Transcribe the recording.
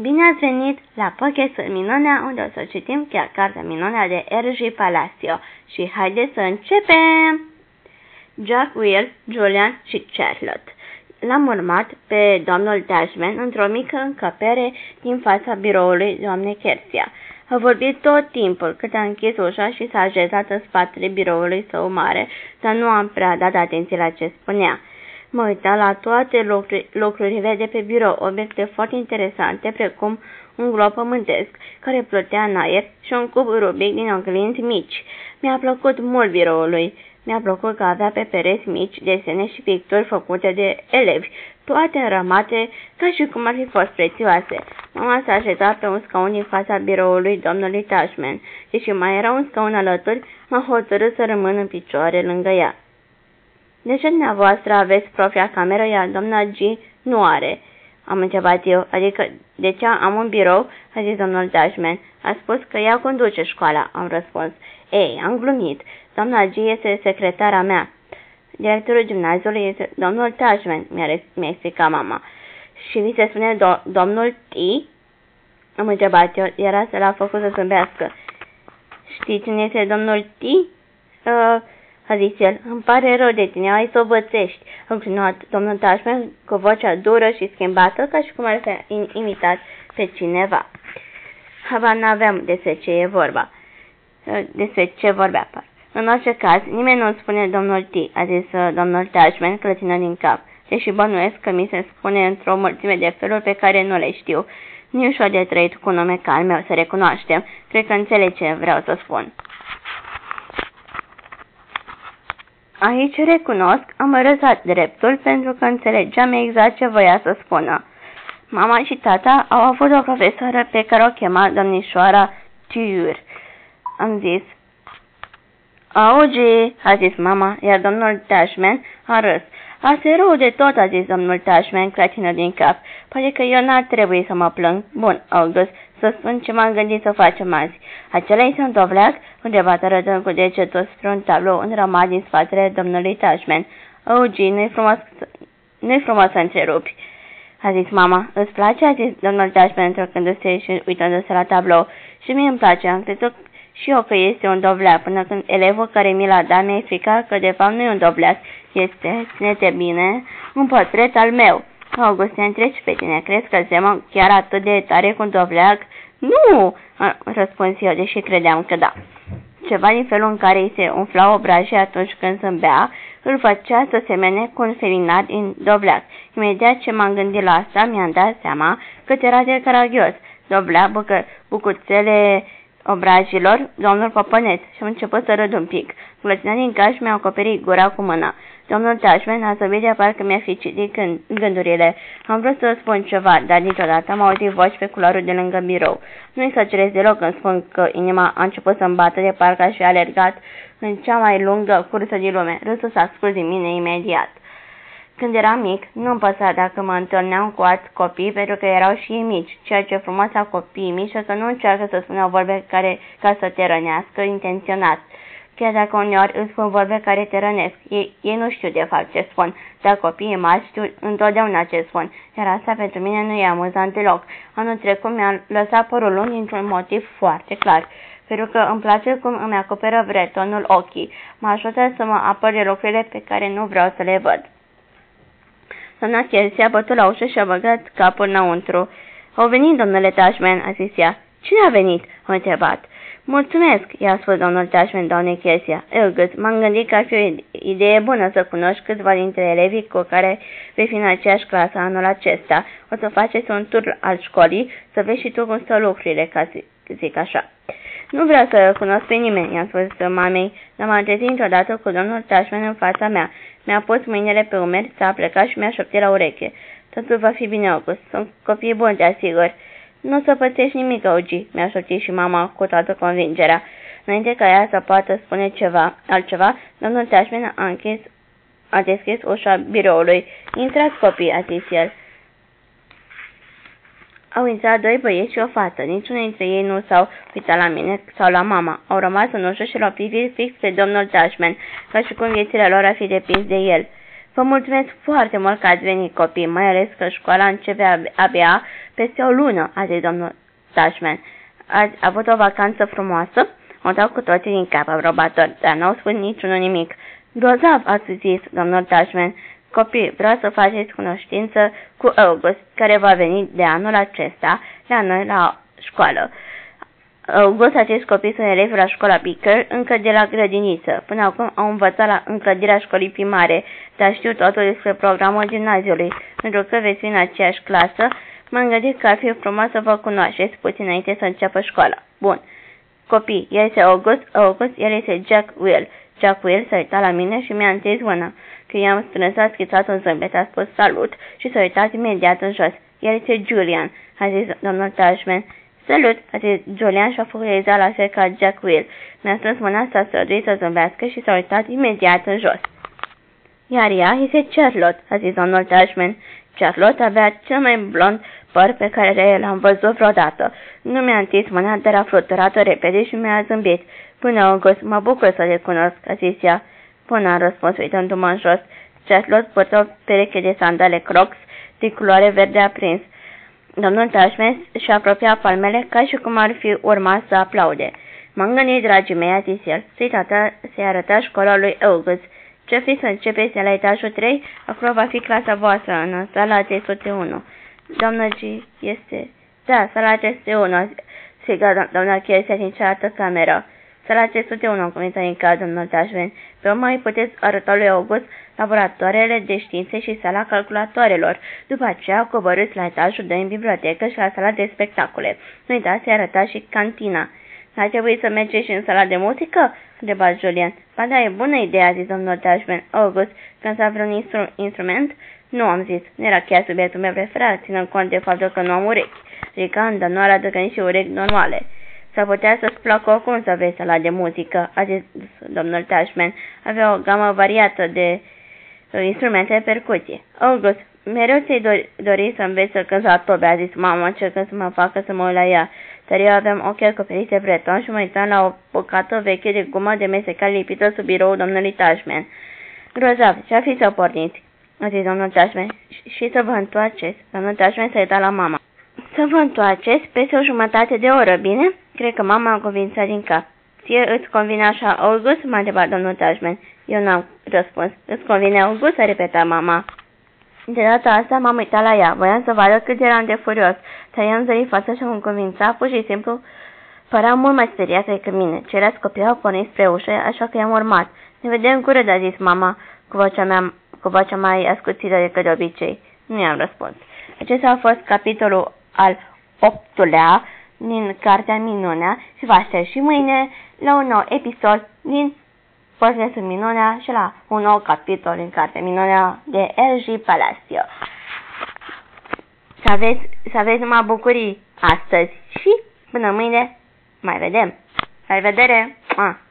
Bine ați venit la Pochetul Minunea, unde o să citim chiar cartea Minunea de R.G. Palacio. Și haideți să începem! Jack, Will, Julian și Charlotte. L-am urmat pe domnul Dashman într-o mică încăpere din fața biroului doamnei Kersia. A vorbit tot timpul cât a închis ușa și s-a așezat în spatele biroului său mare, dar nu am prea dat atenție la ce spunea. Mă uita la toate lucruri, lucrurile de pe birou, obiecte foarte interesante, precum un glob pământesc care plutea în aer și un cub rubic din oglinzi mici. Mi-a plăcut mult biroului. Mi-a plăcut că avea pe pereți mici desene și picturi făcute de elevi, toate înrămate ca și cum ar fi fost prețioase. Mama s-a așezat pe un scaun din fața biroului domnului Tashman, și mai era un scaun alături, m-a hotărât să rămân în picioare lângă ea. De ce dumneavoastră aveți propria cameră, iar doamna G nu are?" Am întrebat eu, adică de ce am un birou?" a zis domnul Dashman. A spus că ea conduce școala, am răspuns. Ei, am glumit. Doamna G este secretara mea. Directorul gimnaziului este domnul Dashman, mi-a mi explicat mama. Și vi se spune do domnul T? Am întrebat eu, era să l-a făcut să zâmbească. Știți cine este domnul T? Uh, a zis el, îmi pare rău de tine, ai să o bățești. A continuat domnul Tashman cu vocea dură și schimbată, ca și cum ar fi imitat pe cineva. Habar n-aveam despre ce e vorba. Despre ce vorbea, par. În orice caz, nimeni nu spune domnul T, a zis uh, domnul Tashman, clătină din cap, deși bănuiesc că mi se spune într-o mulțime de feluri pe care nu le știu. Nu ușor de trăit cu nume ca al meu, să recunoaștem. Cred că înțeleg ce vreau să spun. Aici recunosc, am răsat dreptul pentru că înțelegeam exact ce voia să spună. Mama și tata au avut o profesoară pe care o chema domnișoara Tur. Am zis, Auge, a zis mama, iar domnul Tashman a râs. Asta e rău de tot, a zis domnul Tashman, clatină din cap. Poate că eu n-ar trebui să mă plâng. Bun, August, să spun ce m-am gândit să facem azi. Acela este un dovleac? Undeva arătând cu degetul spre un tablou înrămat din spatele domnului Tashman. Augi, nu-i frumos, nu frumos să întrerupi. A zis mama. Îți place? A zis domnul Tashman întorcându-se și uitându-se la tablou. Și mie îmi place. Am crezut și eu că este un dovleac, până când elevul care mi l-a dat mi-a explicat că de fapt nu e un dovleac, este, ține bine, un portret al meu. Augustin, treci pe tine, crezi că zemă chiar atât de tare cu un dovleac? Nu, răspuns eu, deși credeam că da. Ceva din felul în care îi se umfla obrajii atunci când zâmbea, îl făcea să semene cu un felinar din dovleac. Imediat ce m-am gândit la asta, mi-am dat seama că era de caragios. Dovleac, bucă, bucuțele obrajilor, domnul Popănet, și am început să râd un pic. Glătina din caș mi-a acoperit gura cu mâna. Domnul Tashman a zăbit de parcă mi-a fi citit gând gândurile. Am vrut să spun ceva, dar dintr-odată am auzit voci pe culoarul de lângă birou. Nu-i exagerez deloc când spun că inima a început să-mi bată de parcă aș fi alergat în cea mai lungă cursă din lume. Râsul s-a scurs din mine imediat. Când eram mic, nu-mi păsa dacă mă întâlneam cu alți copii, pentru că erau și ei mici, ceea ce frumos a copiii mici că nu încearcă să spună vorbe care ca să te rănească intenționat. Chiar dacă uneori îți spun vorbe care te rănesc, ei, ei nu știu de fapt ce spun, dar copiii mari știu întotdeauna ce spun, iar asta pentru mine nu e amuzant deloc. Anul trecut mi-a lăsat părul lung dintr-un motiv foarte clar pentru că îmi place cum îmi acoperă vretonul ochii. Mă ajută să mă apăr de lucrurile pe care nu vreau să le văd. Doamna Chelsea a bătut la ușă și a băgat capul înăuntru. Au venit, domnule Tashman, a zis ea. Cine a venit? a întrebat. Mulțumesc, i-a spus domnul Tashman, doamne Chesia. Elgât, m-am gândit că ar fi o idee bună să cunoști câțiva dintre elevii cu care vei fi în aceeași clasă anul acesta. O să faceți un tur al școlii, să vezi și tu cum stau lucrurile, ca să zic așa. Nu vreau să cunosc pe nimeni, i-am spus mamei, dar m-am trezit într-odată cu domnul Tashman în fața mea. Mi-a pus mâinile pe umeri, s-a plecat și mi-a șoptit la ureche. Totul va fi bine, August. Sunt copii buni, te asigur. Nu o să pățești nimic, Augi, mi-a șoptit și mama cu toată convingerea. Înainte ca ea să poată spune ceva, altceva, domnul Tashman a închis, a deschis ușa biroului. Intrați, copii, a zis el. Au intrat doi băieți și o fată. Niciunul dintre ei nu s-au uitat la mine sau la mama. Au rămas în ușă și l-au privit fix pe domnul Dashman, ca și cum viețile lor ar fi depins de el. Vă mulțumesc foarte mult că ați venit, copii, mai ales că școala începe abia peste o lună, a zis domnul Tashman. Ați avut o vacanță frumoasă? O dau cu toții din cap, aprobator, dar n-au spus niciunul nimic. Grozav, ați zis, domnul Tashman. Copii, vreau să faceți cunoștință cu August, care va veni de anul acesta la noi la școală. August, acest copii sunt elevi la școala Picker, încă de la grădiniță. Până acum au învățat la înclădirea școlii primare, dar știu totul despre programul gimnaziului. Pentru că veți fi în aceeași clasă, m-am gândit că ar fi frumos să vă cunoașteți puțin înainte să înceapă școala. Bun. Copii, el este August, August, el este Jack Will. Jack Will s-a uitat la mine și mi-a întins mâna. Că i-am strâns, a schițat un zâmbet, a spus salut și s-a uitat imediat în jos. El este Julian, a zis domnul Tashman. Salut, a zis Julian și a focalizat la fel ca Jack Will. Mi-a strâns mâna, s-a străduit să zâmbească și s-a uitat imediat în jos. Iar ea este Charlotte, a zis domnul Tashman. Charlotte avea cel mai blond păr pe care l-am văzut vreodată. Nu mi-a întins mâna, dar a fluturat repede și mi-a zâmbit. Până august, mă bucur să le cunosc, a zis ea. Până am răspuns uitându-mă în jos. Charlotte purtă o pereche de sandale crocs de culoare verde aprins. Domnul Tashmes și apropia palmele ca și cum ar fi urmat să aplaude. M-am gândit, dragii mei, a zis el, să-i să arăta școala lui August. Ce fi să începeți la etajul 3? Acolo va fi clasa voastră, în sala 301. Doamna G este... Da, sala 301, striga doamna Chiesia din cealaltă cameră. Sala 301, comentă în caz domnul Tashven. Pe urmă îi puteți arăta lui August laboratoarele de științe și sala calculatoarelor. După aceea coborâți la etajul de în bibliotecă și la sala de spectacole. Nu uitați să arăta și cantina. N-ar trebui să mergeți și în sala de muzică? întreba Julian. Ba da, e bună idee, a zis domnul Tashman. August, când s-a vreun instru instrument? Nu am zis. Nu era chiar subiectul meu preferat, ținând cont de faptul că nu am urechi. Ricanda nu arată că nici urechi normale. S-ar putea să-ți placă oricum să vezi sala de muzică, a zis domnul Tashman. Avea o gamă variată de instrumente de percuție. August, mereu ți-ai dori, dori să înveți să cânti la tobe, a zis mama, încercând să mă facă să mă uit la ea. Dar eu aveam ochii acoperiți de breton și mă uitam la o bucată veche de gumă de mesecare lipită sub biroul domnului Tashman. Grozav, ce-ar fi să porniți? A zis domnul Tashman. Și să vă întoarceți. Domnul Tashman s-a uitat la mama. Să vă întoarceți peste o jumătate de oră, bine? Cred că mama a convințat din cap. Ție îți convine așa, August? M-a întrebat domnul Tashman. Eu n-am răspuns. Îți convine August? A repetat mama. De data asta m-am uitat la ea. Voiam să vadă cât eram de furios. Dar i-am zărit fața și am convințat, pur și simplu, părea mult mai speriată decât mine. Ceilalți copii au pornit spre ușă, așa că i-am urmat. Ne vedem curând, a zis mama, cu vocea, mea, cu vocea mai ascuțită decât de obicei. Nu i-am răspuns. Acesta a fost capitolul al optulea din Cartea Minunea și va aștept și mâine la un nou episod din Părțile Minunea și la un nou capitol din Cartea Minunea de R.G. Palacio. Să aveți, să aveți numai bucurii astăzi și până mâine mai vedem. La revedere! Ah.